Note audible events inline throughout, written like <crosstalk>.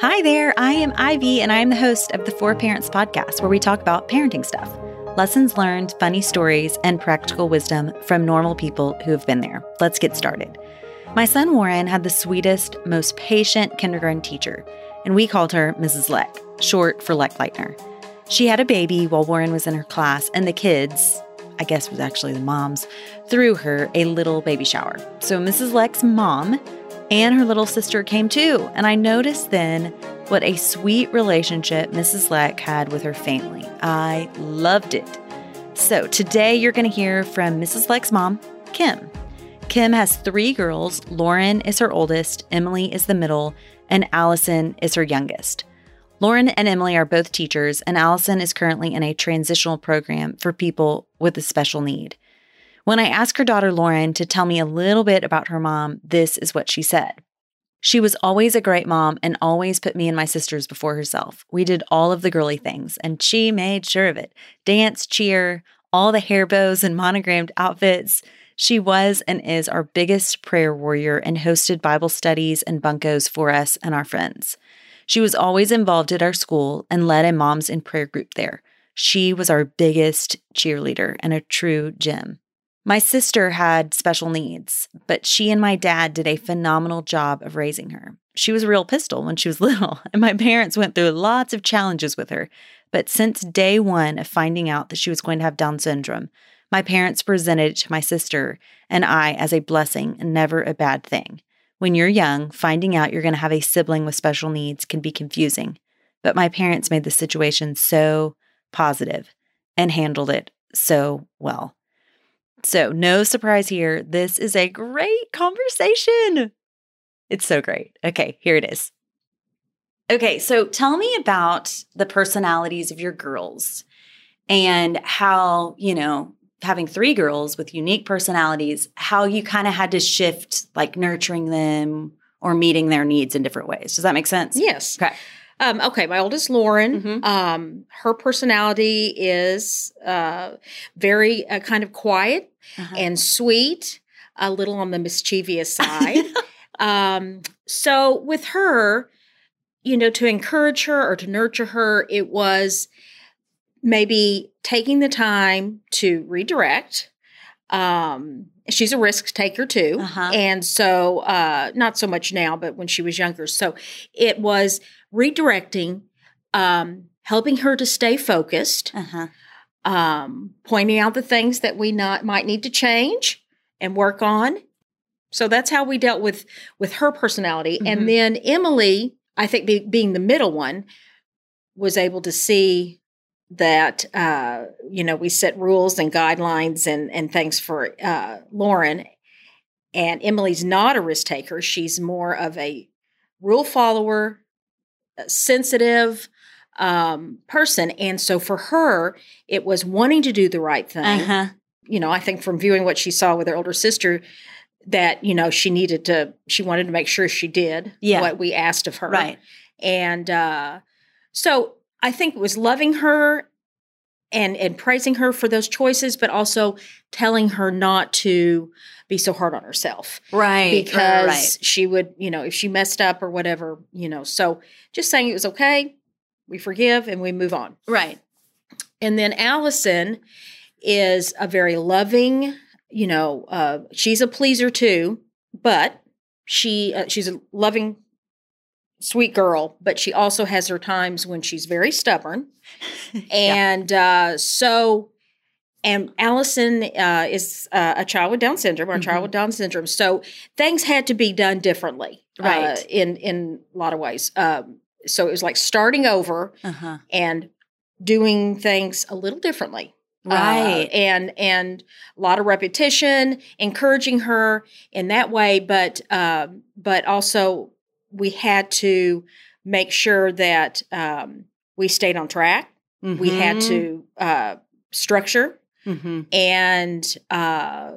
Hi there, I am Ivy, and I am the host of the Four Parents podcast, where we talk about parenting stuff lessons learned, funny stories, and practical wisdom from normal people who have been there. Let's get started. My son Warren had the sweetest, most patient kindergarten teacher, and we called her Mrs. Leck, short for Leck Leitner. She had a baby while Warren was in her class, and the kids, I guess was actually the moms, threw her a little baby shower. So Mrs. Leck's mom and her little sister came too. And I noticed then what a sweet relationship Mrs. Leck had with her family. I loved it. So today you're going to hear from Mrs. Leck's mom, Kim. Kim has three girls. Lauren is her oldest, Emily is the middle, and Allison is her youngest. Lauren and Emily are both teachers, and Allison is currently in a transitional program for people with a special need. When I asked her daughter Lauren to tell me a little bit about her mom, this is what she said. She was always a great mom and always put me and my sisters before herself. We did all of the girly things, and she made sure of it dance, cheer, all the hair bows and monogrammed outfits. She was and is our biggest prayer warrior and hosted Bible studies and bunkos for us and our friends. She was always involved at our school and led a moms in prayer group there. She was our biggest cheerleader and a true gem. My sister had special needs, but she and my dad did a phenomenal job of raising her. She was a real pistol when she was <laughs> little, and my parents went through lots of challenges with her. But since day one of finding out that she was going to have Down syndrome, my parents presented it to my sister and I as a blessing and never a bad thing. When you're young, finding out you're going to have a sibling with special needs can be confusing, but my parents made the situation so positive and handled it so well. So, no surprise here. This is a great conversation. It's so great. Okay, here it is. Okay, so tell me about the personalities of your girls and how, you know, having three girls with unique personalities, how you kind of had to shift like nurturing them or meeting their needs in different ways. Does that make sense? Yes. Okay. Um, okay, my oldest Lauren, Mhm. um, her personality is uh, very uh, kind of quiet Uh-huh. and sweet, a little on the mischievous <laughs> side. um, so with her, you know, to encourage her or to nurture her, it was maybe taking the time to redirect. Um, she's a risk taker too. Uh-huh. And so, uh, not so much now, but when she was younger. So it was redirecting, um, helping her to stay focused, Uh-huh. um, pointing out the things that we not might need to change and work on. So that's how we dealt with with her personality. Mhm. And then Emily, I think be, being the middle one, was able to see that uh, you know we set rules and guidelines and and things for uh, Lauren. And Emily's not a risk taker; she's more of a rule follower, a sensitive um, person. And so for her, it was wanting to do the right thing. Uh-huh. You know, I think from viewing what she saw with her older sister, that you know she needed to, she wanted to make sure she did Yeah. what we asked of her. Right. And uh, so I think it was loving her and and praising her for those choices, but also telling her not to be so hard on herself Right. because right. she would, you know, if she messed up or whatever, you know. So just saying it was okay, we forgive and we move on. Right. And then Allison is a very loving, you know, uh, she's a pleaser too, but she uh, she's a loving, sweet girl. But she also has her times when she's very stubborn, <laughs> and uh, so. And Allison uh, is uh, a child with Down syndrome, or a Mhm. child with Down syndrome. So things had to be done differently, uh, Right. in in a lot of ways. Um, so it was like starting over Uh-huh. and doing things a little differently. Uh, Right. and and a lot of repetition, encouraging her in that way, but um, but also we had to make sure that um, we stayed on track. We had Mhm. to uh, structure Mhm. and uh,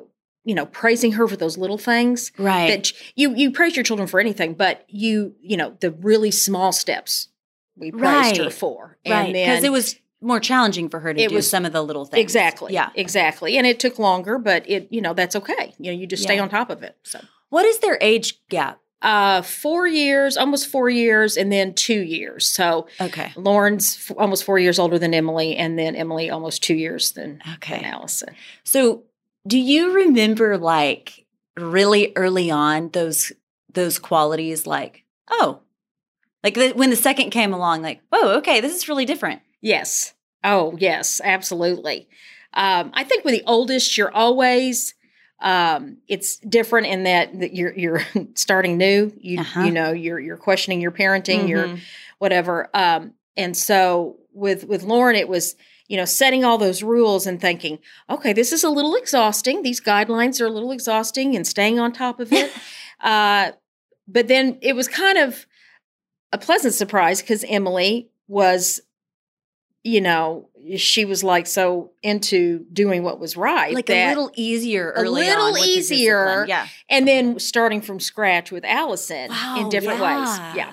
you know praising her for those little things Right. that you you praise your children for anything, but you you know the really small steps we praised her Right. for, right. and Because it was more challenging for her to It do was- some of the little things. Exactly. Yeah. Exactly. And it took longer, but it, you know, that's okay. You know, you just stay on top of it. So, What is their age gap? Uh, four years, almost four years, and then two years. So Okay. Lauren's f- almost four years older than Emily, and then Emily almost two years than, Okay. than Allison. So, do you remember like really early on those those qualities like, oh, like the, when the second came along like, oh okay, this is really different. Yes. Oh, yes, absolutely. Um, I think with the oldest, you're always um, it's different in that, that you're you're <laughs> starting new. You Uh-huh. you know you're you're questioning your parenting, you're Mhm. whatever. Um, and so with with Lauren, it was you know setting all those rules and thinking, okay, this is a little exhausting. These guidelines are a little exhausting, and staying on top of it. <laughs> uh, but then it was kind of a pleasant surprise because Emily was, you know, she was like so into doing what was right, like a little easier a little on with easier. Yeah. and then starting from scratch with Allison Wow, in different ways. yeah. Yeah.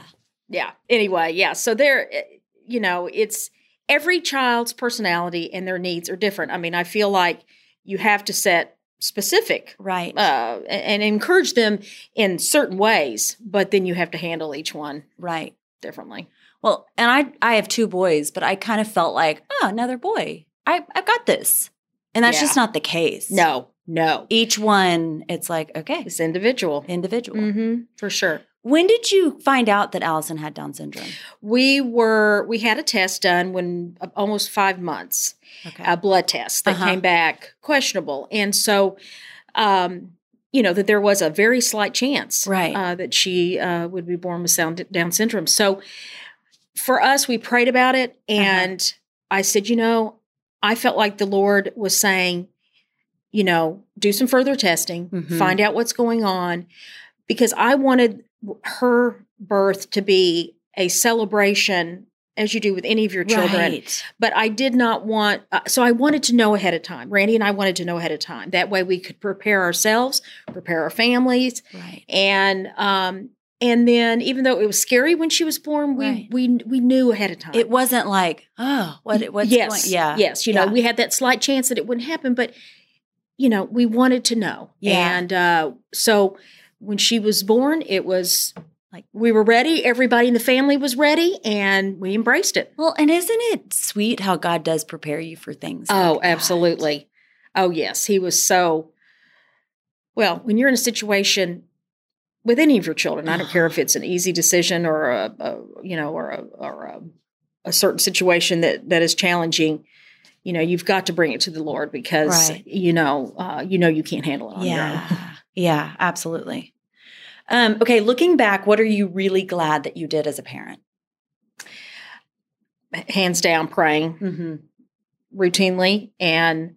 Yeah. Anyway, yeah. So there, eh, you know, it's every child's personality and their needs are different. I mean, I feel like you have to set specific Right. uh, and encourage them in certain ways, but then you have to handle each one right. differently. Well, and I I have two boys, but I kind of felt like, oh, another boy. I I've got this. And that's Yeah. just not the case. No, no, Each one, it's like, okay, it's individual. individual. Mm-hmm, for sure. When did you find out that Allison had Down syndrome? We were we had a test done when uh, almost five months. Okay. a blood test that Uh-huh. came back questionable. And so, um, you know, that there was a very slight chance Right. uh, that she uh, would be born with Down Down syndrome. So for us, we prayed about it. Uh-huh. And I said, you know, I felt like the Lord was saying, you know, do some further testing, Mhm. find out what's going on, because I wanted her birth to be a celebration. As you do with any of your children, Right. but I did not want, uh, so I wanted to know ahead of time. Randy and I wanted to know ahead of time. That way we could prepare ourselves, prepare our families, Right. and um, and then even though it was scary when she was born, we Right. we we knew ahead of time. It wasn't like, oh, what what's yes, going Yeah. yes. You know, we had that slight chance that it wouldn't happen, but you know, we wanted to know. Yeah. And uh, so when she was born, it was like we were ready. Everybody in the family was ready, and we embraced it. Well, and isn't it sweet how God does prepare you for things? Oh, like absolutely. Oh, yes. He was so well, when you're in a situation with any of your children, I don't care if <sighs> it's an easy decision or a, a you know, or a or a, a certain situation that that is challenging, you know, you've got to bring it to the Lord because Right. you know, uh, you know you can't handle it on your own. Yeah. yeah, absolutely. Um, okay, looking back, what are you really glad that you did as a parent? Hands down praying. Mm-hmm. routinely and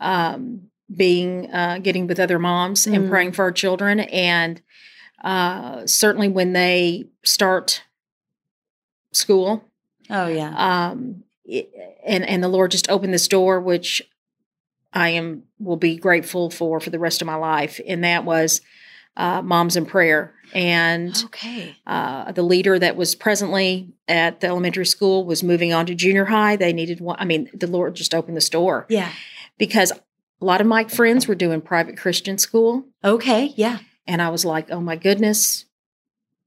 um, being uh, getting with other moms Mm. and praying for our children and uh, certainly when they start school Oh yeah. um, it- and and the lord just opened this door which i am will be grateful for for the rest of my life and that was uh, moms in prayer and okay. uh, the leader that was presently at the elementary school was moving on to junior high. They needed one. I mean, the Lord just opened this door Yeah. because a lot of my friends were doing private Christian school. Okay. Yeah. And I was like, oh my goodness,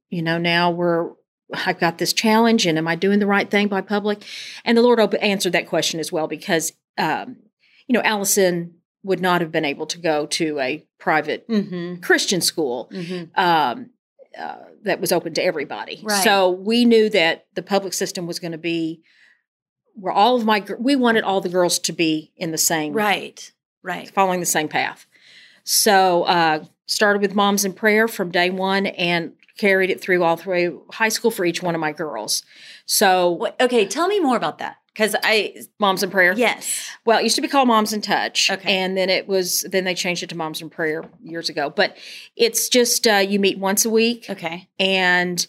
you know, now we're, I've got this challenge and am I doing the right thing by public? And the Lord answered that question as well because, um, you know, Allison would not have been able to go to a private Mm-hmm. Christian school Mm-hmm. um, uh, that was open to everybody. Right. So we knew that the public system was going to be where all of my we wanted all the girls to be in the same Right. Right. following the same path. So uh, started with moms in prayer from day one and carried it through all through high school for each one of my girls. So okay, tell me more about that because I moms in prayer. yes. Well, it used to be called Moms in Touch. Okay. And then it was then they changed it to Moms in Prayer years ago. But it's just uh, you meet once a week Okay. and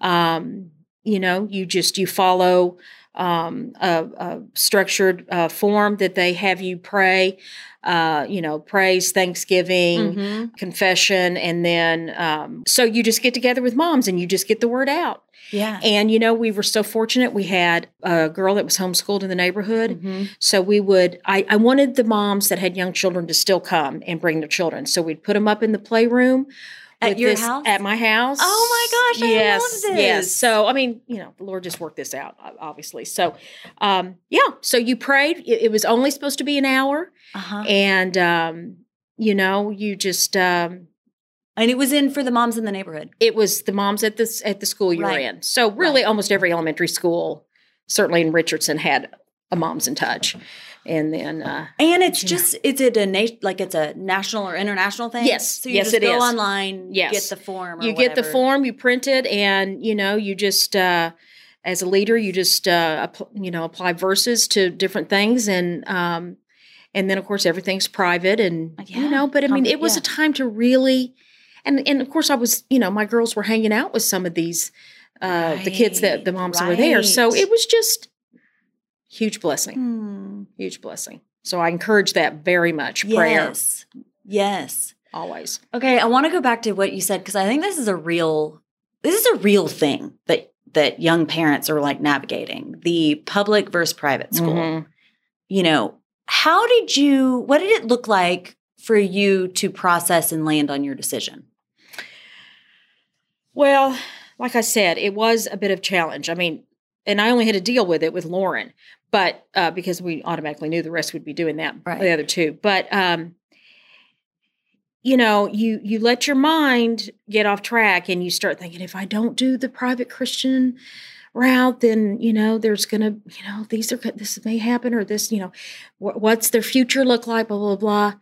um, you know, you just you follow um, a, a structured uh, form that they have you pray. Uh, you know, praise, Thanksgiving, Mhm. confession, and then um, so you just get together with moms and you just get the word out. Yeah. And you know, we were so fortunate. We had a girl that was homeschooled in the neighborhood. Mhm. So we would, I, I wanted the moms that had young children to still come and bring their children. So we'd put them up in the playroom. At your this- house? At my house. Oh my gosh, I yes, Yes. So, I mean, you know, the Lord just worked this out, obviously. So, um, yeah. So you prayed. It, it was only supposed to be an hour. Uh-huh. And, um, you know, you just, um, And it was in for the moms in the neighborhood. it was the moms at this at the school you're Right. in. So really, Right. almost every elementary school, certainly in Richardson, had a moms in touch. And then, uh, And it's just is it a nation like it's a national or international thing? Yes. So you Yes, just it go is. online, Yes. get the form. Or you get the form, you print it, and you know, you just uh, as a leader, you just uh, you know apply verses to different things, and um, and then of course everything's private, and Yeah. you know. But I mean, it was yeah. a time to really, and and of course I was, you know, my girls were hanging out with some of these. Uh, the kids that the Right, moms were there, so it was just huge blessing, Hmm. huge blessing. So I encourage that very much. Prayer Yes. Yes. always. Okay, I want to go back to what you said because I think this is a real this is a real thing that that young parents are like navigating the public versus private school. Mhm. You know, how did you what did it look like for you to process and land on your decision? Well, like I said, it was a bit of challenge. I mean, and I only had to deal with it with Lauren, but uh, because we automatically knew the rest would be doing that, Right. the other two. But um, you know, you you let your mind get off track, and you start thinking, if I don't do the private Christian route, then you know, there's gonna, you know, these are this may happen, or this, you know, wh- what's their future look like, blah blah blah.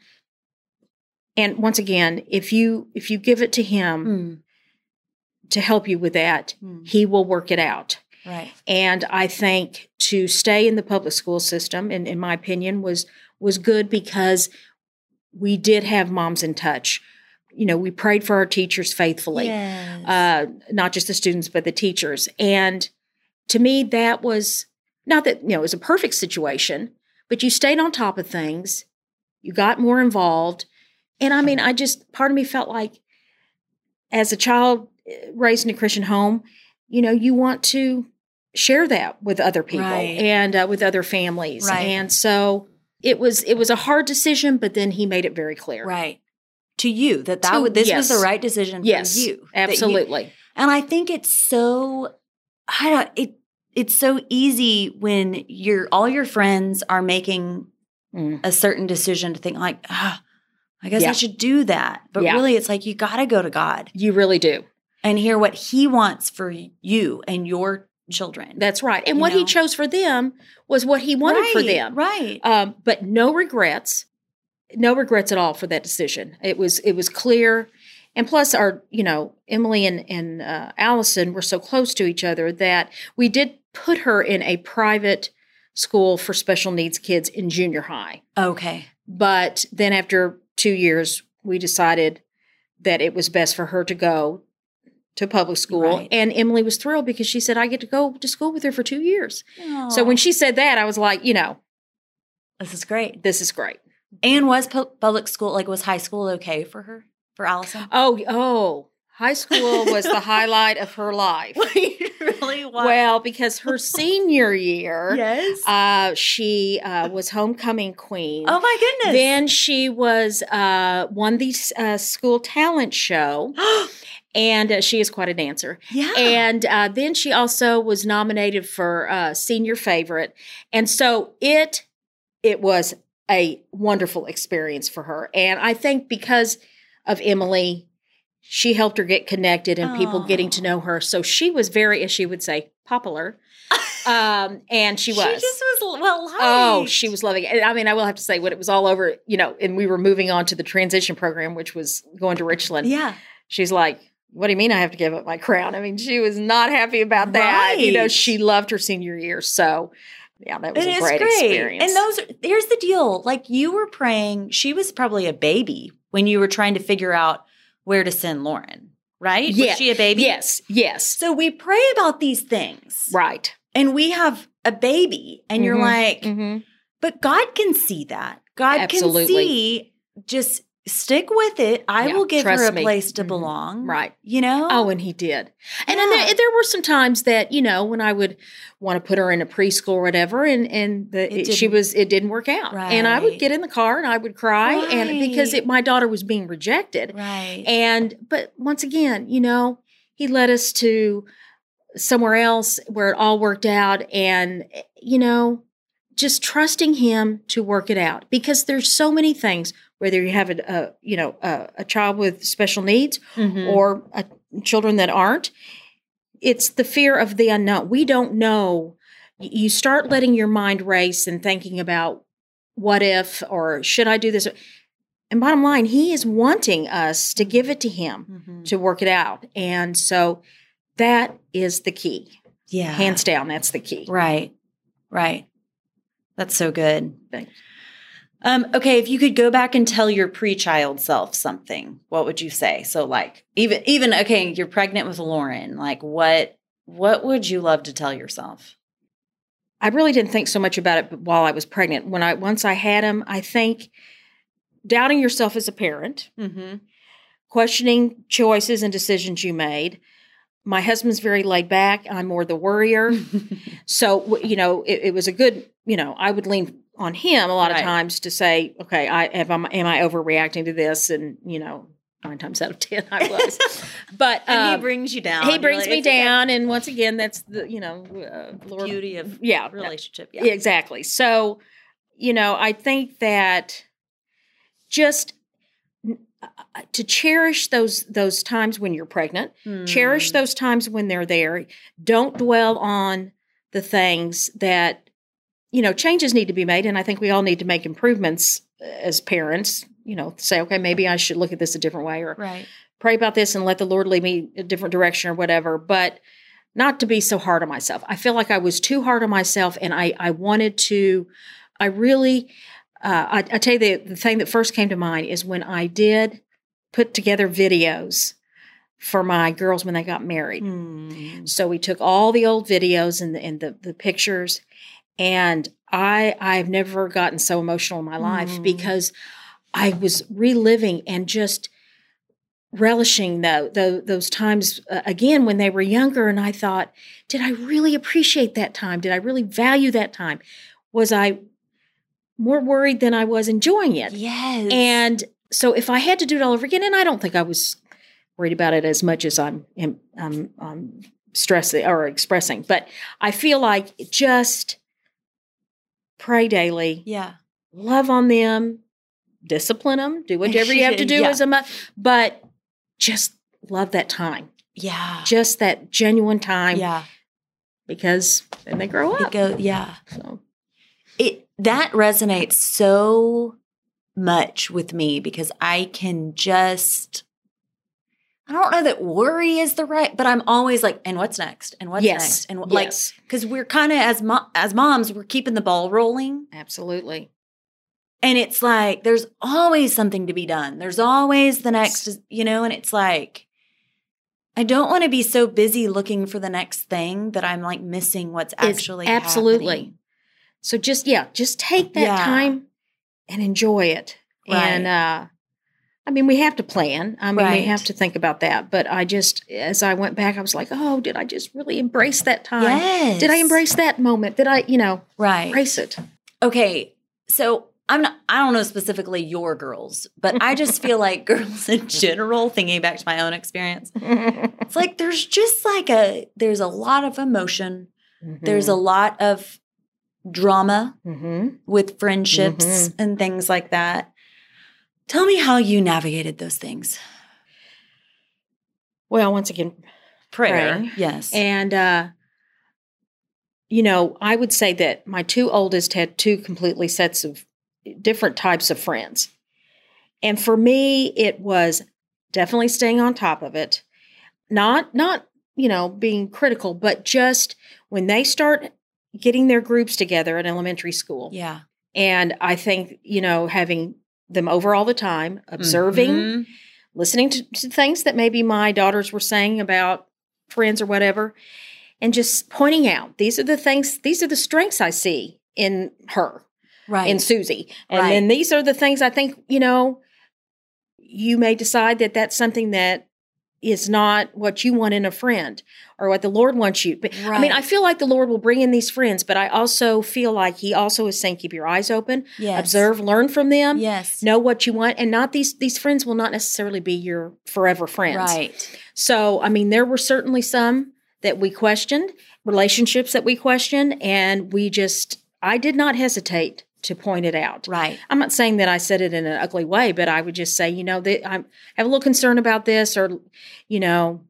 And once again, if you if you give it to Him Hmm. to help you with that, Hmm. he will work it out. Right. And I think to stay in the public school system, and in my opinion, was was good because we did have moms in touch. You know, we prayed for our teachers faithfully, Yes. uh, not just the students but the teachers. And to me, that was not that you know it was a perfect situation, but you stayed on top of things. You got more involved, and I mean, I just part of me felt like, as a child eh, raised in a Christian home, you know, you want to share that with other people Right. and uh, with other families, Right. and so it was it was a hard decision, but then he made it very clear. right. To you that that To- would this was the right decision Yes, for you. that you- absolutely. And I think it's so I don't it it's so easy when you're all your friends are making Mm. a certain decision to think like, ah, I guess Yeah. I should do that. But Yeah. really it's like you gotta go to God You really do. and hear what he wants for you and your children. That's right. And what know? he chose for them was what he wanted for them. Right. Um, but no regrets, no regrets at all for that decision. It was it was clear, and plus our you know Emily and and uh, Allison were so close to each other that we did put her in a private school for special needs kids in junior high. okay. But then after two years, we decided that it was best for her to go to public school. Right. And Emily was thrilled because she said, I get to go to school with her for two years. So when she said that, I was like, you know, This is great. this is great. And was pu- public school like was high school okay for her? For Allison? Oh, oh, high school was the <laughs> highlight of her life. <laughs> really? Why? Well, because her senior year, <laughs> yes. uh, she uh, was homecoming queen. oh my goodness. Then she was uh, won the uh, school talent show, <gasps> and uh, she is quite a dancer. yeah. And uh, then she also was nominated for uh, senior favorite, and so it it was a wonderful experience for her. And I think because of Emily, she helped her get connected and people getting to know her. So she was very, as she would say, popular. <laughs> um, and she was. She just was well liked. Oh, she was loving it. I mean, I will have to say, when it was all over, you know, and we were moving on to the transition program, which was going to Richland. Yeah. She's like, "What do you mean I have to give up my crown?" I mean, she was not happy about that. You know, she loved her senior year, so yeah, that was It a is great, experience. And those here's the deal. Like you were praying, she was probably a baby when you were trying to figure out where to send Lauren, right? Yeah. Was she a baby? yes, yes, So we pray about these things. right, And we have a baby and you're Mhm. like, Mhm. but God can see that. God Absolutely. can see just stick with it. I Yeah, will give her a me. place to Mhm. belong. Right. You know? Oh, and he did. And Yeah. there, there were some times that you know when I would want to put her in a preschool or whatever, and and the, It it- she was it didn't work out, Right. and I would get in the car and I would cry, and because it, my daughter was being rejected, right. and but once again, you know, he led us to somewhere else where it all worked out, and you know, just trusting him to work it out because there's so many things. Whether you have a, a you know a, a child with special needs Mhm. or uh, children that aren't. It's the fear of the unknown. We don't know. You start letting your mind race and thinking about what if or should I do this? And bottom line, he is wanting us to give it to him Mhm. to work it out. And so that is the key. yeah. Hands down, that's the key. Right. Right. That's so good. Thanks. Um, okay, if you could go back and tell your pre-child self something, what would you say? So like even even okay, you're pregnant with Lauren. Like what what would you love to tell yourself? I really didn't think so much about it while I was pregnant. When I once I had him, I think doubting yourself as a parent, Mm-hmm. questioning choices and decisions you made. My husband's very laid back. I'm more the worrier. <laughs> So, you know, it, it was a good, you know, I would lean on him a lot of times to say, okay, I have, am I overreacting to this? And, you know, nine times out of 10, I was. <laughs> but and he um, brings you down. he brings like, me "It's okay." down. And once again, that's the, you know, uh, Lord, Beauty of yeah, relationship. Yeah. exactly. So, you know, I think that just uh, to cherish those those times when you're pregnant, cherish Mm. those times when they're there. Don't dwell on the things that you know. Changes need to be made, and I think we all need to make improvements as parents. You know, say, okay, maybe I should look at this a different way, or Right. pray about this and let the Lord lead me a different direction or whatever. But not to be so hard on myself. I feel like I was too hard on myself, and I I wanted to. I really, uh, I, I tell you the the thing that first came to mind is when I did put together videos for my girls when they got married. Mm. So we took all the old videos and the, and the, the pictures, and I I've never gotten so emotional in my life Mm. because I was reliving and just relishing tho- tho- those times uh, again when they were younger. And I thought, did I really appreciate that time? Did I really value that time? Was I more worried than I was enjoying it? Yes. And so if I had to do it all over again, and I don't think I was worried about it as much as I'm I'm, I'm, I'm stressing or expressing, but I feel like just pray daily, yeah. love on them, discipline them, do <laughs> whatever you have to do Yeah. as a mother, but just love that time, Yeah. just that genuine time, Yeah. because then they grow It up. go yeah. So it that resonates so much with me because I can just I don't know that worry is the right, but I'm always like, and what's next? And what's yes, next? And what like yes, because we're kind of as mo- as moms, we're keeping the ball rolling, absolutely. and it's like there's always something to be done. There's always the next, you know, and it's like I don't want to be so busy looking for the next thing that I'm like missing what's It's actually absolutely. happening. So just yeah, just take that Yeah. time and enjoy it. And uh I mean, we have to plan. I mean, we have to think about that. But I just, as I went back, I was like, oh, did I just really embrace that time? Yes. Did I embrace that moment? Did I, you know, right? embrace it? Okay, so I'm not. I don't know specifically your girls, but I just feel like <laughs> girls in general. Thinking back to my own experience, it's like there's just like a there's a lot of emotion. There's a lot of drama Mm-hmm. with friendships and things like that. Tell me how you navigated those things. Well, once again, Prayer, yes, And, uh, you know, I would say that my two oldest had two completely sets of different types of friends. And for me, it was definitely staying on top of it. Not, not, you know, being critical, but just when they start getting their groups together at elementary school. yeah, And I think, you know, having them over all the time, observing, Mhm. listening to, to things that maybe my daughters were saying about friends or whatever, and just pointing out these are the things, these are the strengths I see in her, Right. in Susie. And Right. then these are the things I think, you know, you may decide that that's something that is not what you want in a friend or what the Lord wants you. But I mean, I feel like the Lord will bring in these friends, but I also feel like He also is saying, keep your eyes open, yes. observe, learn from them, Yes. know what you want, and not these these friends will not necessarily be your forever friends. Right. So, I mean, there were certainly some that we questioned, relationships that we questioned, and we just, I did not hesitate to point it out. Right. I'm not saying that I said it in an ugly way, but I would just say, you know, that I have a little concern about this, or, you know,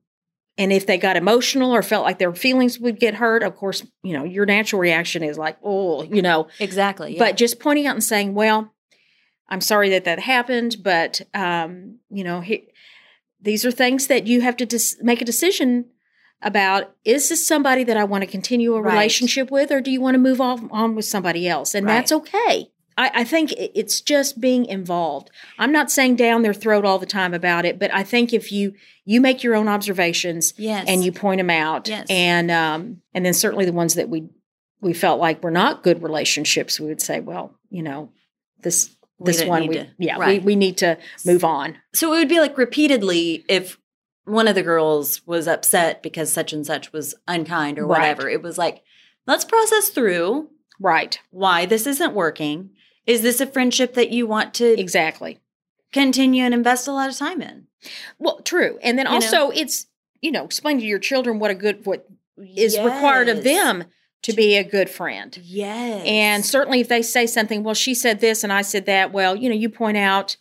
and if they got emotional or felt like their feelings would get hurt, of course, you know, your natural reaction is like, oh, you know, Exactly. yeah. but just pointing out and saying, well, I'm sorry that that happened, but, um, you know, he, these are things that you have to dis- make a decision about. Is this somebody that I want to continue a Right. relationship with, or do you want to move on, on with somebody else? And Right. that's okay. I, I think it's just being involved. I'm not saying down their throat all the time about it, but I think if you you make your own observations yes. and you point them out, Yes. and um, and then certainly the ones that we we felt like were not good relationships, we would say, well, you know, this this one, we, to- yeah, right. we, we need to move on. So it would be like repeatedly if one of the girls was upset because such and such was unkind or Right. whatever. It was like, let's process through Right, why this isn't working. Is this a friendship that you want to exactly. continue and invest a lot of time in? Well, true, and then You know? also it's you know explain to your children what a good what is required of them to be a good friend. Yes. And certainly if they say something, well, she said this and I said that, well, you know, you point out,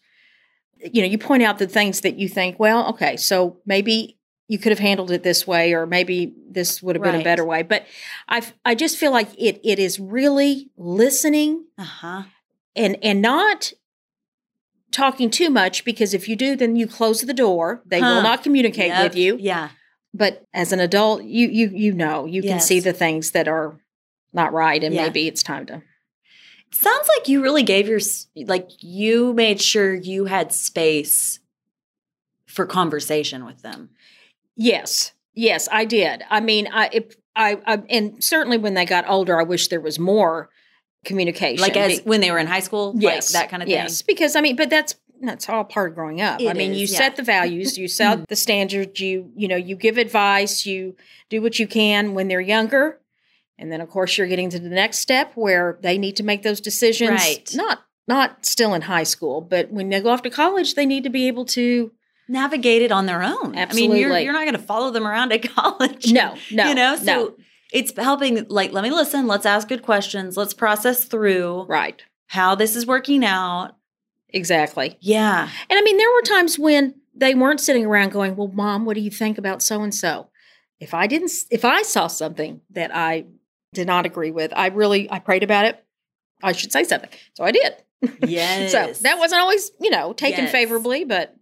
you know, you point out the things that you think, well, okay, so maybe you could have handled it this way, or maybe this would have been a better way. But I I just feel like it it is really listening uh-huh. and and not talking too much because if you do, then you close the door. They Huh. will not communicate Yep. with you. Yeah. But as an adult, you you you know, you can see the things that are not right and Yeah. maybe it's time to sounds like you really gave your like you made sure you had space for conversation with them. Yes, yes, I did. I mean, I, it, I, I, and certainly when they got older, I wish there was more communication. Like as Be- when they were in high school, yes, like that kind of thing. Yes, because I mean, but that's that's all part of growing up. I mean, is, you yeah. set the values, you set <laughs> the standards, you you know, you give advice, you do what you can when they're younger, and then of course you're getting to the next step where they need to make those decisions. Right. Not not still in high school, but when they go off to college, they need to be able to. Navigate it on their own. Absolutely. I mean, you're you're not going to follow them around at <laughs> college. No, no, you know, so no. it's helping. Like, let me listen. Let's ask good questions. Let's process through Right. how this is working out. Exactly. Yeah, And I mean, there were times when they weren't sitting around going, "Well, mom, what do you think about so and so?" If I didn't, if I saw something that I did not agree with, I really I prayed about it. I should say something, so I did. <laughs> yes. So that wasn't always, you know, taken Yes. favorably, but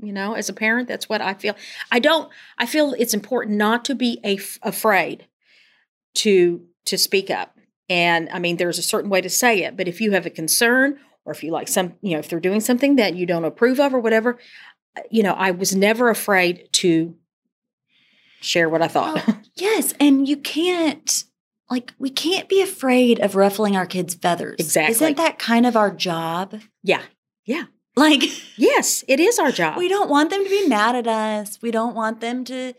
you know, as a parent, that's what I feel. I don't. I feel it's important not to be af- afraid to to speak up. And I mean, there's a certain way to say it, but if you have a concern or if you like some, you know, if they're doing something that you don't approve of or whatever, uh, you know, I was never afraid to share what I thought. Well, yes, and you can't like we can't be afraid of ruffling our kids' feathers. Exactly. Isn't that kind of our job? yeah. Yeah. Like Yes, it is our job. <laughs> we don't want them to be mad at us. We don't want them to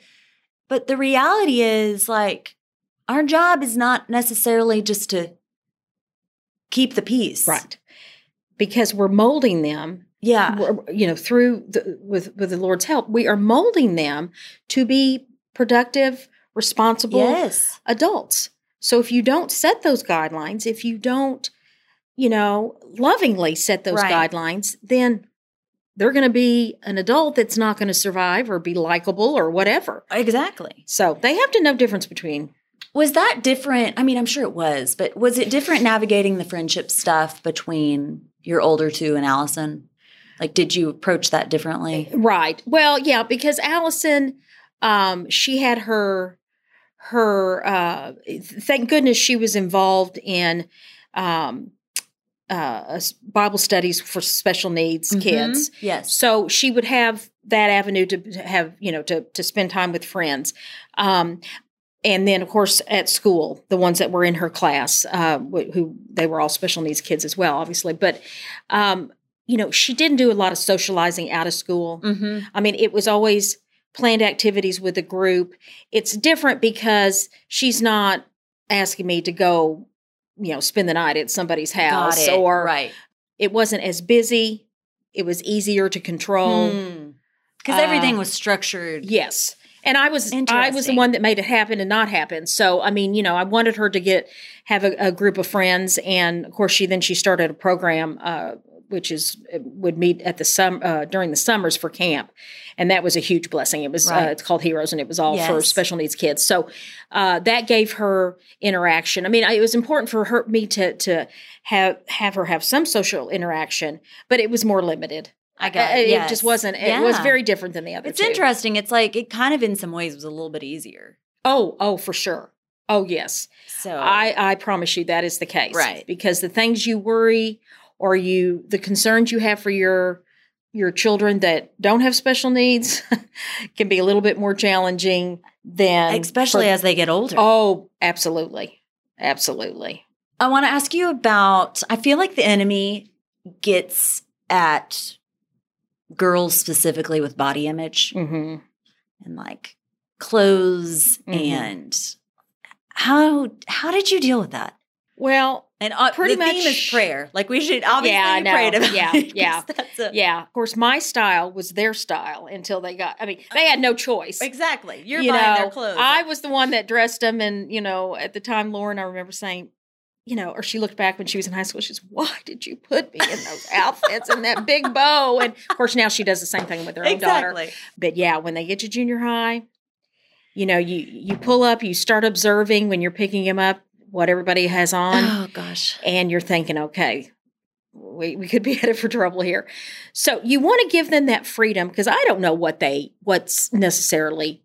but the reality is like our job is not necessarily just to keep the peace. right. Because we're molding them Yeah. we're- you know through the with with the lord's help we are molding them to be productive responsible Yes. adults so if you don't set those guidelines if you don't you know lovingly set those Right. guidelines then they're going to be an adult that's not going to survive or be likable or whatever Exactly. so they have to know difference between Was that different? I mean, I'm sure it was, but was it different navigating the friendship stuff between your older two and Allison? Like, did you approach that differently? Right. Well, yeah, because Allison, um, she had her her uh thank goodness she was involved in um uh Bible studies for special needs kids. Mhm. Yes. So she would have that avenue to have, you know, to to spend time with friends. Um and then of course at school the ones that were in her class uh, who they were all special needs kids as well obviously but um, you know she didn't do a lot of socializing out of school Mm-hmm. i mean it was always planned activities with a group it's different because she's not asking me to go you know spend the night at somebody's house it. or right. it wasn't as busy it was easier to control Because Uh, everything was structured. Yes. And I was I was the one that made it happen and not happen. So I mean, you know, I wanted her to get have a, a group of friends, and of course, she then she started a program, uh, which is would meet at the sum uh, during the summers for camp, and that was a huge blessing. It was Right. uh, it's called Heroes, and it was all for special needs kids. So uh, that gave her interaction. I mean, I- it was important for her me to to have have her have some social interaction, but it was more limited. I got Uh, it. it just wasn't. It was very different than the other. It's two. interesting. It's like it kind of in some ways was a little bit easier. Oh, oh, for sure. Oh, yes. So I, I promise you that is the case. Right. Because the things you worry or you the concerns you have for your your children that don't have special needs <laughs> can be a little bit more challenging than especially for- as they get older. Oh, absolutely. Absolutely. I want to ask you about I feel like the enemy gets at girls specifically with body image hmm and like clothes Mhm. and how how did you deal with that? Well, And uh, Pretty the theme is much- prayer. Like we should obviously Yeah, know. prayed about Yeah, <laughs> yeah. A, yeah, of course my style was their style until they got I mean, they had no choice. Exactly. You're you buying know, their clothes. I was the one that dressed them, and you know, at the time, Lauren, I remember saying, you know, or she looked back when she was in high school. She's, "Why did you put me in those <laughs> outfits and that big bow?" And of course, now she does the same thing with her own daughter. But yeah, when they get to junior high, you know, you you pull up, you start observing when you're picking them up what everybody has on Oh gosh. and you're thinking, okay, we, we could be <laughs> headed for trouble here. So you want to give them that freedom because I don't know what they what's necessarily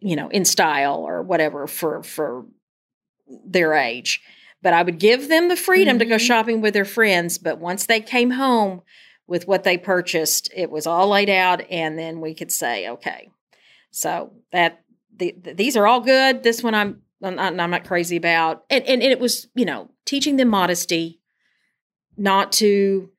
you know in style or whatever for for their age. But I would give them the freedom to go Mhm. shopping with their friends. But once they came home with what they purchased, it was all laid out, and then we could say, okay, so that the, th- these are all good. This one I'm I'm not, I'm not crazy about, and, and it was you know teaching them modesty, not to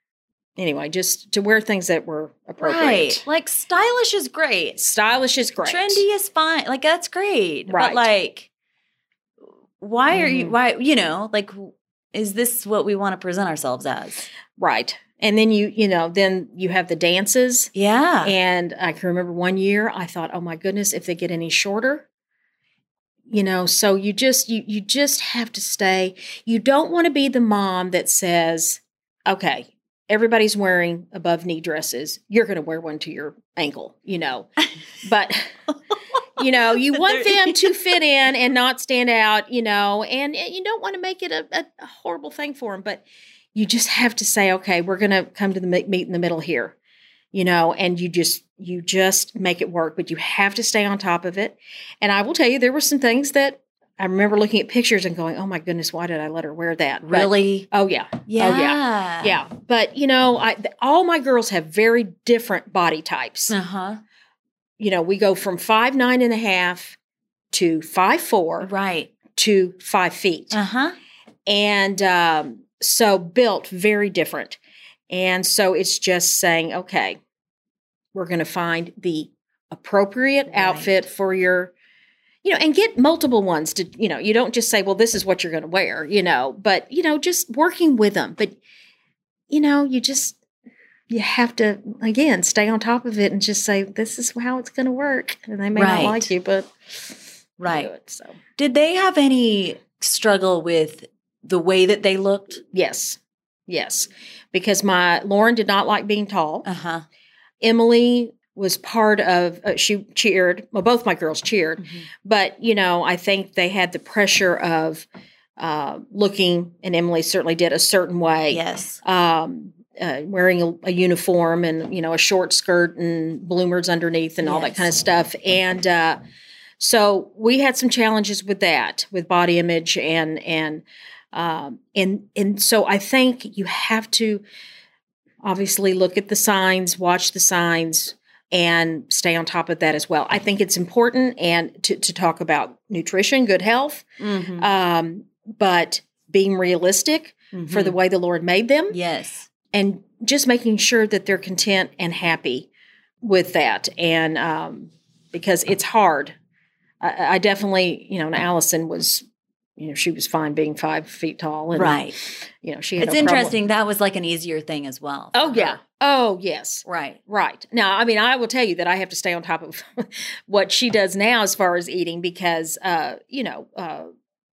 anyway, just to wear things that were appropriate. Right. Like stylish is great. Stylish is great. Trendy is fine. Like that's great. Right. But like why are you Mhm. why you know, like is this what we want to present ourselves as? right? And then you you know then you have the dances. Yeah. And I can remember one year I thought, oh my goodness, if they get any shorter, you know, so you just you you just have to stay. You don't want to be the mom that says, okay, everybody's wearing above knee dresses. You're going to wear one to your ankle, you know. But <laughs> you know, you want them <laughs> to fit in and not stand out, you know, and you don't want to make it a, a, a horrible thing for them, but you just have to say, okay, we're going to come to the meet in the middle here, you know, and you just you just make it work, but you have to stay on top of it. And I will tell you, there were some things that I remember looking at pictures and going, oh my goodness, why did I let her wear that? But- really? oh yeah, Yeah. yeah. yeah. But you know, I th- all my girls have very different body types Uh-huh. you know, we go from five nine and a half to five four Right. to five feet, Uh-huh. and um, so built very different. And so it's just saying, okay, we're going to find the appropriate Right. outfit for your, you know, and get multiple ones to, you know, you don't just say, well, this is what you're going to wear, you know, but you know, just working with them. But you know, you just you have to again stay on top of it and just say this is how it's going to work and they may Right. not like you but Right. it, so Did they have any struggle with the way that they looked? yes yes because my lauren did not like being tall Uh-huh. Emily was part of uh, she cheered well both my girls cheered Mm-hmm. but you know i think they had the pressure of uh, looking and emily certainly did a certain way Yes. um, uh, wearing a, a uniform and you know a short skirt and bloomers underneath and all that kind of stuff and uh, so we had some challenges with that with body image and and um, and and so I think you have to obviously look at the signs watch the signs and stay on top of that as well. I think it's important and to, to talk about nutrition, good health, Mhm. um, but being realistic for the Mhm. way the Lord made them yes. and just making sure that they're content and happy with that. And um, because it's hard, I, I definitely, you know, and Allison was, you know, she was fine being five feet tall, and Right. you know, she had It's no problem. interesting. That was like an easier thing as well. Oh yeah. her. Oh yes. Right. Right. Now, I mean, I will tell you that I have to stay on top of <laughs> what she does now as far as eating because, uh, you know, uh,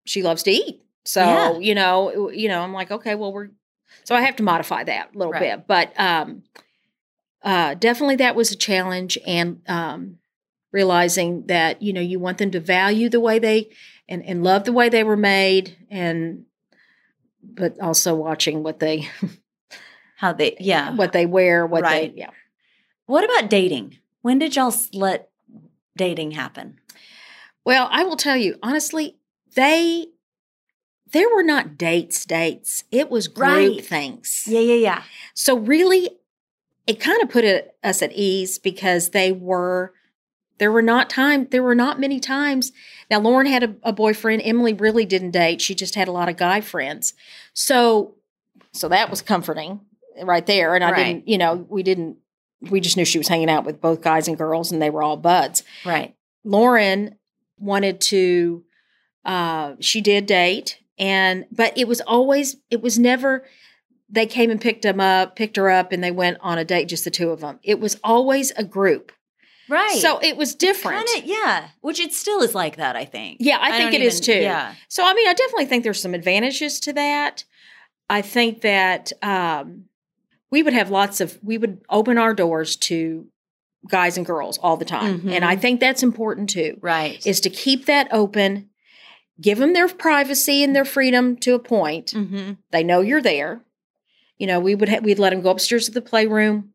she loves to eat. So, Yeah. you know, you know, I'm like, okay, well, we're, so I have to modify that a little Right. bit, but, um, uh, definitely that was a challenge and, um, realizing that, you know, you want them to value the way they, and, and love the way they were made and, but also watching what they, How they, yeah. what they wear, what Right. they, yeah. What about dating? When did y'all let dating happen? Well, I will tell you honestly, they there were not dates, dates. It was group Right. things. Yeah, yeah, yeah. So really, it kind of put it, us at ease because they were. There were not time. There were not many times. Now, Lauren had a, a boyfriend. Emily really didn't date. She just had a lot of guy friends. So, so that was comforting, right there. And I Right. didn't, you know, we didn't. We just knew she was hanging out with both guys and girls, and they were all buds. Right. Lauren wanted to uh she did date and but it was always it was never they came and picked them up picked her up and they went on a date just the two of them it was always a group Right. so it was different Kinda, yeah. Which it still is like that, I think. yeah i, think don't it is too Yeah. so i mean i definitely think there's some advantages to that i think that um we would have lots of we would open our doors to guys and girls all the time and i think that's important too Right. is to keep that open, give them their privacy and their freedom to a point. mm-hmm. They know you're there. You know, we would ha- we'd let them go upstairs to the playroom.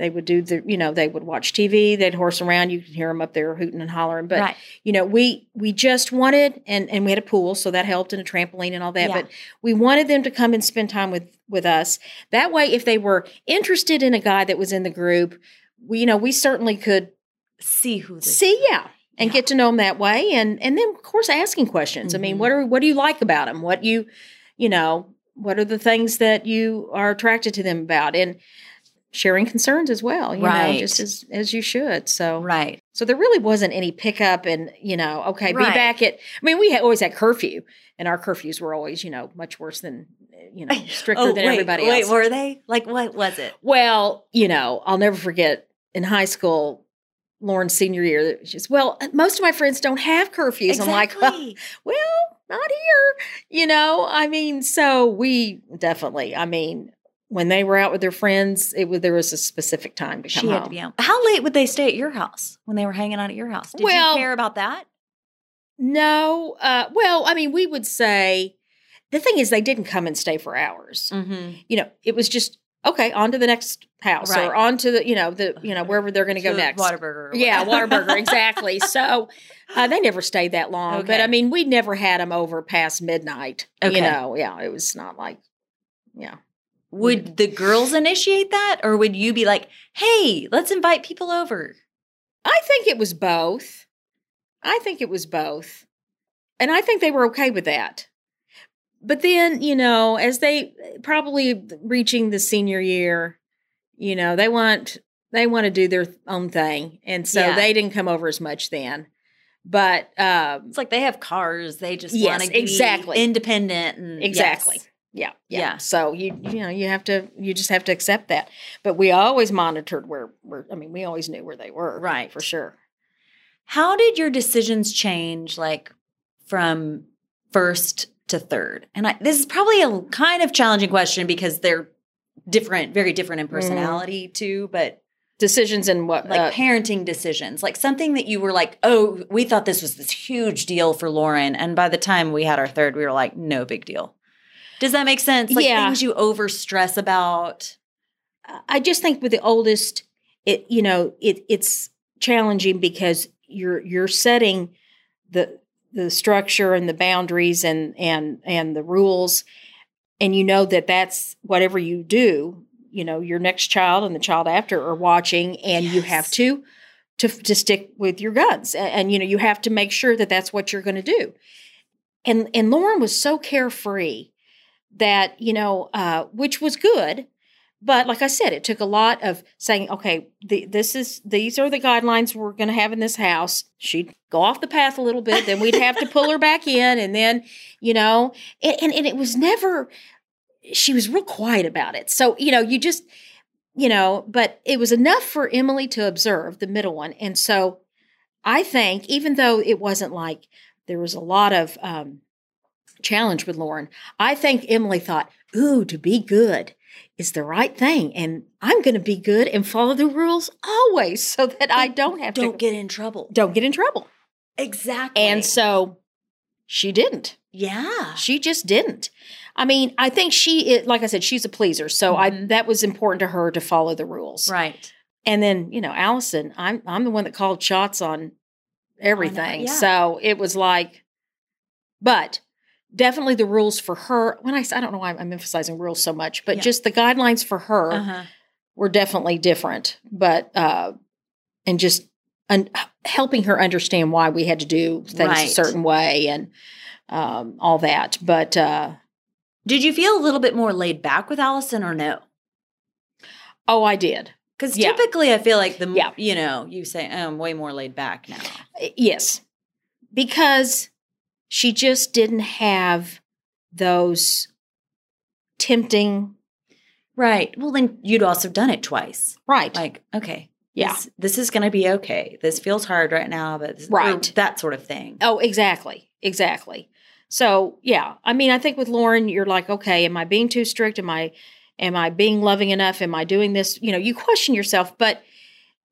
They would do the, you know, they would watch TV. They'd horse around. You could hear them up there hooting and hollering. But right. you know, we we just wanted, and and we had a pool, so that helped, and a trampoline and all that. Yeah. But we wanted them to come and spend time with with us. That way, if they were interested in a guy that was in the group, we, you know, we certainly could See who see yeah and Yeah. get to know them that way and and then of course asking questions i mean Mhm. what are what do you like about them what you you know what are the things that you are attracted to them about and sharing concerns as well you know just as as you should so Right. so there really wasn't any pickup and you know okay Right. be back at i mean we had, always had curfew and our curfews were always you know much worse than you know <laughs> stricter Oh, than wait, everybody wait, else were they? Like, what was it? well, you know, I'll never forget in high school, Lauren's senior year, she's, well, uh, most of my friends don't have curfews. I'm like, well, <laughs> well, not here. You know, I mean, so we definitely, I mean, when they were out with their friends, it was there was a specific time to come she home. had to be out. How late would they stay at your house when they were hanging out at your house? Did Well- you care about that? No, uh, well, I mean, we would say the thing is they didn't come and stay for hours. Mm-hmm. You know, it was just okay, on to the next house Right. or on to the, you know, the, you know, wherever they're going to go next. Whataburger. Yeah. Whataburger, <laughs> exactly. So uh, they never stayed that long. But I mean, we never had them over past midnight. Okay. You know, yeah, it was not like, yeah. Would the girls initiate that, or would you be like, "Hey, let's invite people over"? I think it was both. I think it was both. And I think they were okay with that. But then, you know, as they probably reaching the senior year, you know, they want they want to do their own thing. And so Yeah. they didn't come over as much then. But um It's like they have cars; they just Yes, want to exactly. be independent. And Exactly. yes. Yeah, yeah. Yeah. So you you know you have to you just have to accept that. But we always monitored where where I mean we always knew where they were. Right. For sure. How did your decisions change, like from first to third? And I, this is probably a kind of challenging question because they're different, very different in Mm-hmm. personality too. But Decisions and what like uh, parenting decisions, like something that you were like, oh, we thought this was this huge deal for Lauren, and by the time we had our third, we were like, no big deal. Does that make sense? Like Yeah. things you over stress about. I just think with the oldest, it you know it it's challenging because you're you're setting the the structure and the boundaries and and and the rules, and you know that that's whatever you do, you know your next child and the child after are watching and you have to to to stick with your guns and, and you know you have to make sure that that's what you're going to do and and lauren was so carefree that you know uh which was good but like i said it took a lot of saying okay the, this is these are the guidelines we're going to have in this house. She'd go off the path a little bit then we'd have to pull her back in and then you know and, and, and it was never she was real quiet about it. So you know you just you know but it was enough for emily to observe the middle one and so i think even though it wasn't like there was a lot of um, challenge with lauren i think emily thought ooh to be good is the right thing and i'm going to be good and follow the rules always so that i don't have to Don't to get in trouble. don't get in trouble Exactly. and so she didn't yeah. she just didn't. I mean, I think she, it, like I said, she's a pleaser. So I Mhm. that was important to her to follow the rules. Right. And then you know, Allison, I'm I'm the one that called shots on everything. yeah. So it was like, but definitely the rules for her. When I I don't know why I'm emphasizing rules so much, but Yeah. just the guidelines for her Uh-huh. were definitely different. But uh, and just un- helping her understand why we had to do things a certain way and um, all that. But uh, Did you feel a little bit more laid back with Allison or no? oh, I did. Because Yeah. typically I feel like the, Yeah. you know, you say, oh, I'm way more laid back now. Yes, because she just didn't have those tempting. Right. Well, then you'd also done it twice. Right. Like, okay. Yeah. This, this is going to be okay. This feels hard right now, but this, Right. that sort of thing. oh, exactly. Exactly. So yeah, I mean, I think with Lauren, you're like, okay, am I being too strict? Am I, am I being loving enough? Am I doing this? You know, you question yourself, but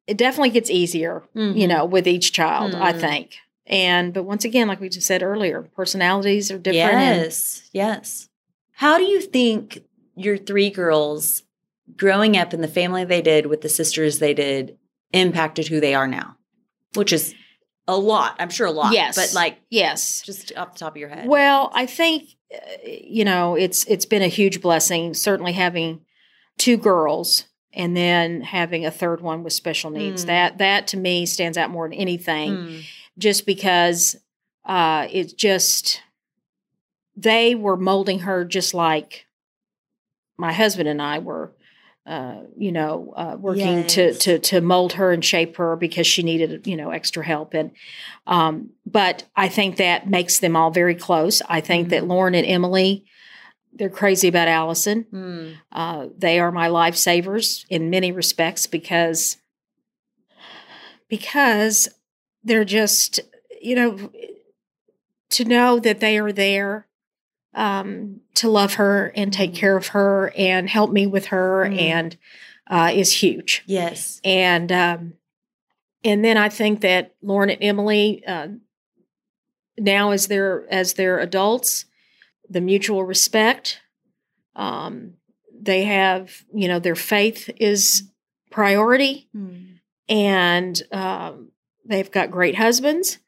it definitely gets easier. You Mhm. know, with each child, I Mhm. think. And but once again, like we just said earlier, personalities are different. and- Yes. Yes. How do you think your three girls growing up in the family they did with the sisters they did impacted who they are now? Which is a lot. I'm sure a lot. Yes. But like yes, just off the top of your head. Well, I think uh, you know it's it's been a huge blessing. Certainly having two girls and then having a third one with special needs. Mm. That that to me stands out more than anything. Hmm. Just because uh, it's just they were molding her just like my husband and I were. Uh, you know, uh, working to Yes. to to mold her and shape her because she needed you know extra help and um, but I think that makes them all very close. I think that Mhm. Lauren and Emily, they're crazy about Allison. Hmm. Uh, they are my lifesavers in many respects because because they're just you know to know that they are there um, to love her and take care of her and help me with her Mm. and uh, is huge Yes. and um, and then I think that Lauren and Emily uh, now as they're as they're adults, the mutual respect, um, they have you know their faith is priority, Hmm. and um, they've got great husbands,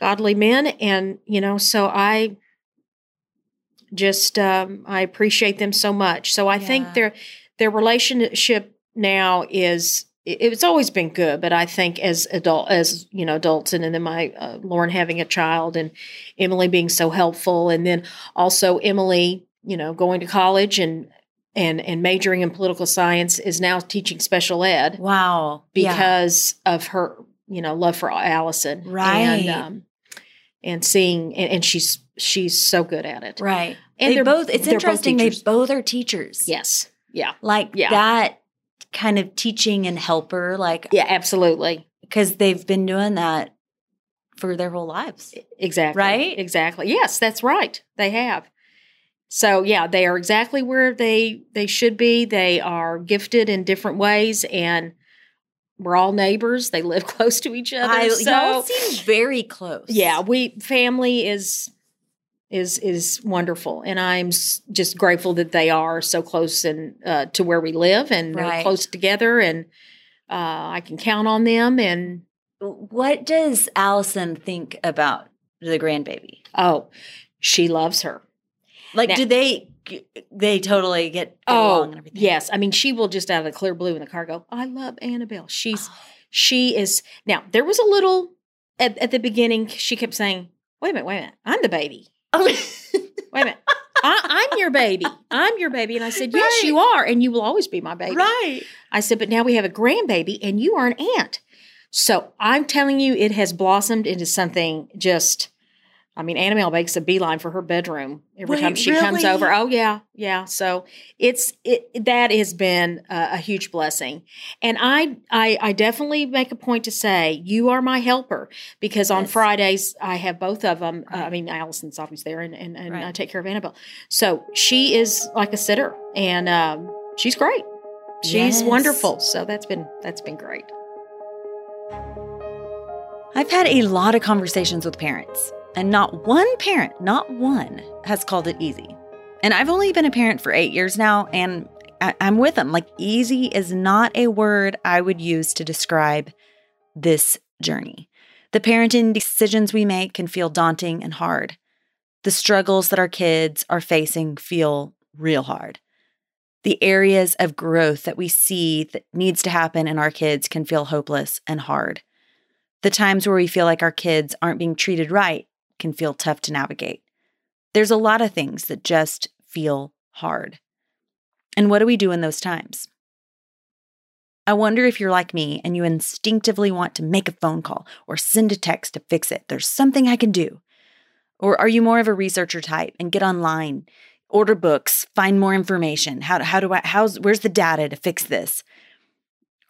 godly men, and you know so I just um, I appreciate them so much. So I Yeah. think their their relationship now is it's always been good, but I think as adult as you know adults and, and then my uh, Lauren having a child and Emily being so helpful, and then also Emily you know going to college and and and majoring in political science is now teaching special ed Wow. Yeah. because of her you know love for Allison Right. and um, and seeing and, and she's she's so good at it Right. and they they're both it's they're both interesting they both are teachers. yes yeah Like Yeah. that kind of teaching and helper like yeah absolutely because they've been doing that for their whole lives. exactly Right? exactly yes that's right they have so yeah they are exactly where they they should be they are gifted in different ways and we're all neighbors they live <laughs> close to each other I, so y'all seem very close. yeah we family is is is wonderful and i'm just grateful that they are so close and uh, to where we live and they're close together and uh, i can count on them and What does Allison think about the grandbaby? oh she loves her Like, Now- do they they totally get, oh along and everything. yes i mean she will just out of the clear blue in the car go i love annabelle she's oh. she is now there was a little at, at the beginning she kept saying wait a minute wait a minute i'm the baby Oh. <laughs> wait a minute I, i'm your baby i'm your baby and i said yes Right. you are and you will always be my baby right. I said, but now we have a grandbaby and you are an aunt. So I'm telling you, it has blossomed into something just. I mean, Annabelle makes a beeline for her bedroom every Wait, time she comes over. Oh yeah, yeah. So it's it that has been a, a huge blessing, and I, I I definitely make a point to say you are my helper because on Yes. Fridays I have both of them. Uh, I mean, Allison's always there, and and, and I take care of Annabelle. So she is like a sitter, and um, she's great. She's Yes. wonderful. So that's been that's been great. I've had a lot of conversations with parents, and not one parent, not one, has called it easy. And I've only been a parent for eight years now, and I- I'm with them. Like, easy is not a word I would use to describe this journey. The parenting decisions we make can feel daunting and hard. The struggles that our kids are facing feel real hard. The areas of growth that we see that needs to happen in our kids can feel hopeless and hard. The times where we feel like our kids aren't being treated right can feel tough to navigate. There's a lot of things that just feel hard. And what do we do in those times? I wonder if you're like me and you instinctively want to make a phone call or send a text to fix it. There's something I can do. Or are you more of a researcher type and get online, order books, find more information? How, how do I, how's, where's the data to fix this?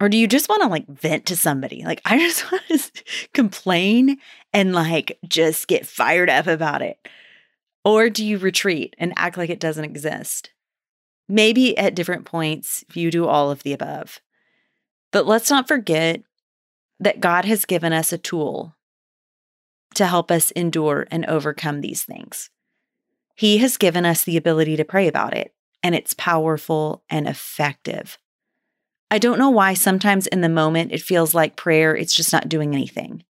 Or do you just want to like vent to somebody? Like, I <laughs> just want to complain and like just get fired up about it. Or do you retreat and act like it doesn't exist? Maybe at different points, you do all of the above. But let's not forget that God has given us a tool to help us endure and overcome these things. He has given us the ability to pray about it, and it's powerful and effective. I don't know why sometimes in the moment it feels like prayer, it's just not doing anything.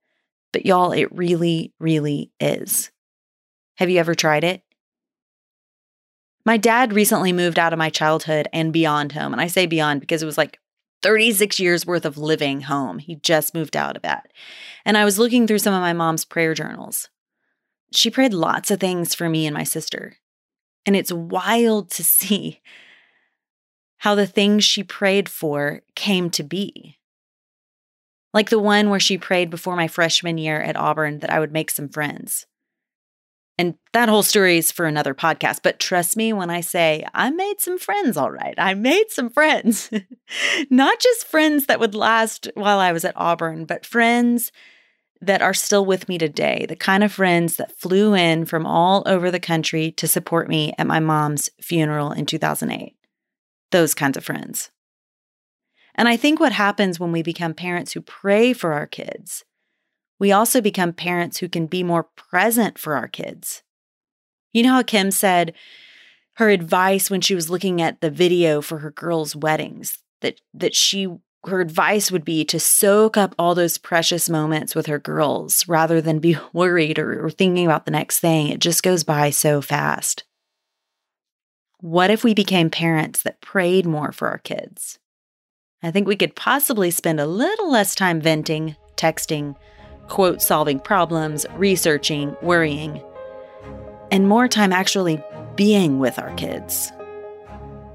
But y'all, it really, really is. Have you ever tried it? My dad recently moved out of my childhood and beyond home. And I say beyond because it was like 36 years worth of living home. He just moved out of that. And I was looking through some of my mom's prayer journals. She prayed lots of things for me and my sister. And it's wild to <laughs> see how the things she prayed for came to be. Like the one where she prayed before my freshman year at Auburn that I would make some friends. And that whole story is for another podcast. But trust me when I say I made some friends, all right. I made some friends. <laughs> Not just friends that would last while I was at Auburn, but friends that are still with me today. The kind of friends that flew in from all over the country to support me at my mom's funeral in 2008. Those kinds of friends. And I think what happens when we become parents who pray for our kids we also become parents who can be more present for our kids. You know how Kim said her advice when she was looking at the video for her girls' weddings that that she her advice would be to soak up all those precious moments with her girls rather than be <laughs> worried or, or thinking about the next thing. It just goes by so fast. What if we became parents that prayed more for our kids? I think we could possibly spend a little less time venting, texting, quote, solving problems, researching, worrying, and more time actually being with our kids.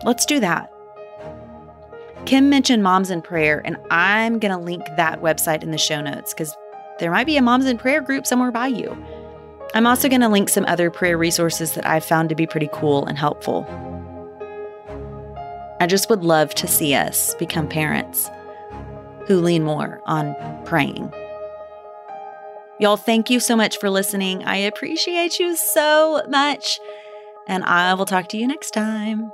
Let's do that. Kim mentioned Moms in Prayer, and I'm going to link that website in the show notes because there might be a Moms in Prayer group somewhere by you. I'm also going to link some other prayer resources that I've found to be pretty cool and helpful. I just would love to see us become parents who lean more on praying. Y'all, thank you so much for listening. I appreciate you so much. And I will talk to you next time.